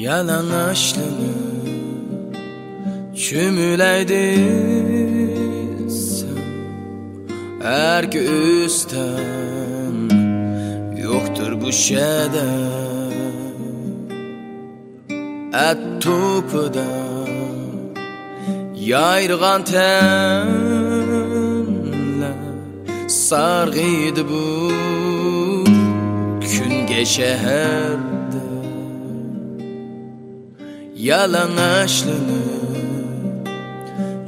yalan aşlını çümüleydi Erki üstten yoktur bu şeyde. Et topıda yayrıgan tenle sargıydı bu gün şehirde Yalan aşlını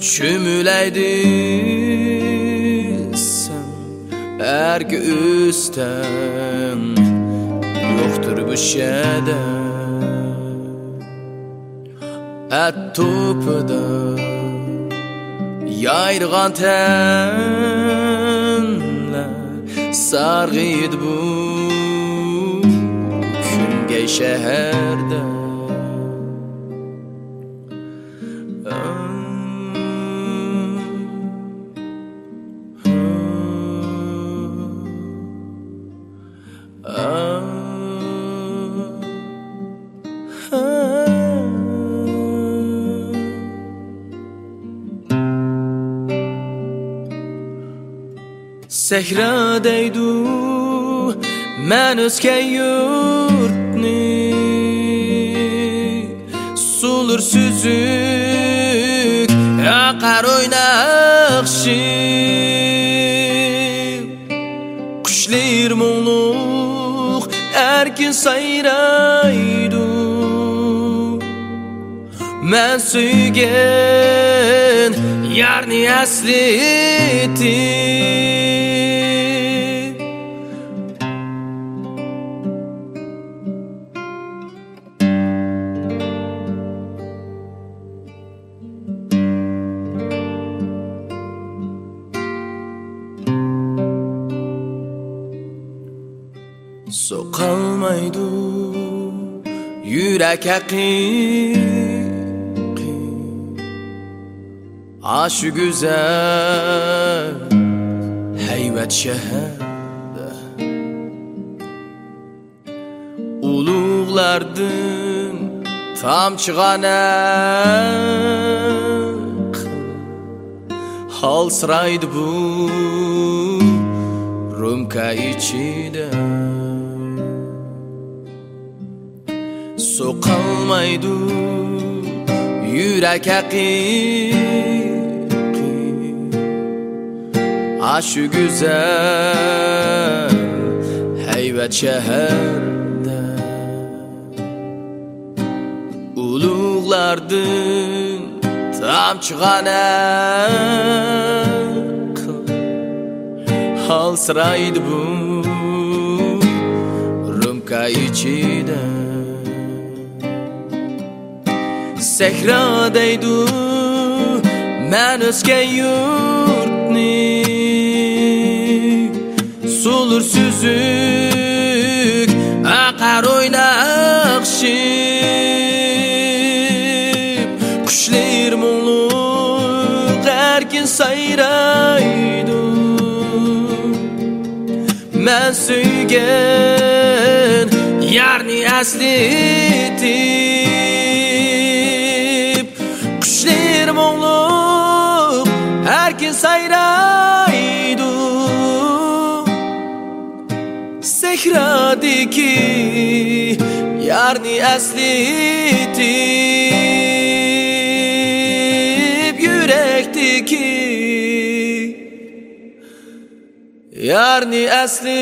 çümüleydi Erki üstten Yoktur bu şeyde. Et topıda Yayrıgan tenle Sargıydı bu Küngey şehirde Sehradaydu men özke yurtni Sulur süzük akar oynakşi Kuşlar muğluk erkin sayraydu Men suygen yarni asleti Sokalmaydı yürek haqiqi Aşı güzel heyvet şehirde Uluğlardın tam çıganak Hal sıraydı bu Rumka içinde. Soqolmaydi yurak haqiqiy ashu go'zal hayvat shaharda ulug'lardin tamchig'anaq halsiraydi bu rumka ichida Sehradaydu men o'sgan Sulur süzük aqar o'ynaqshib Qushlar muğluq erkin sayraydu Men suygan yarni aslitin moğluk herkes sayraydu Sehradaki yarni aslitip yürekteki yarni aslitip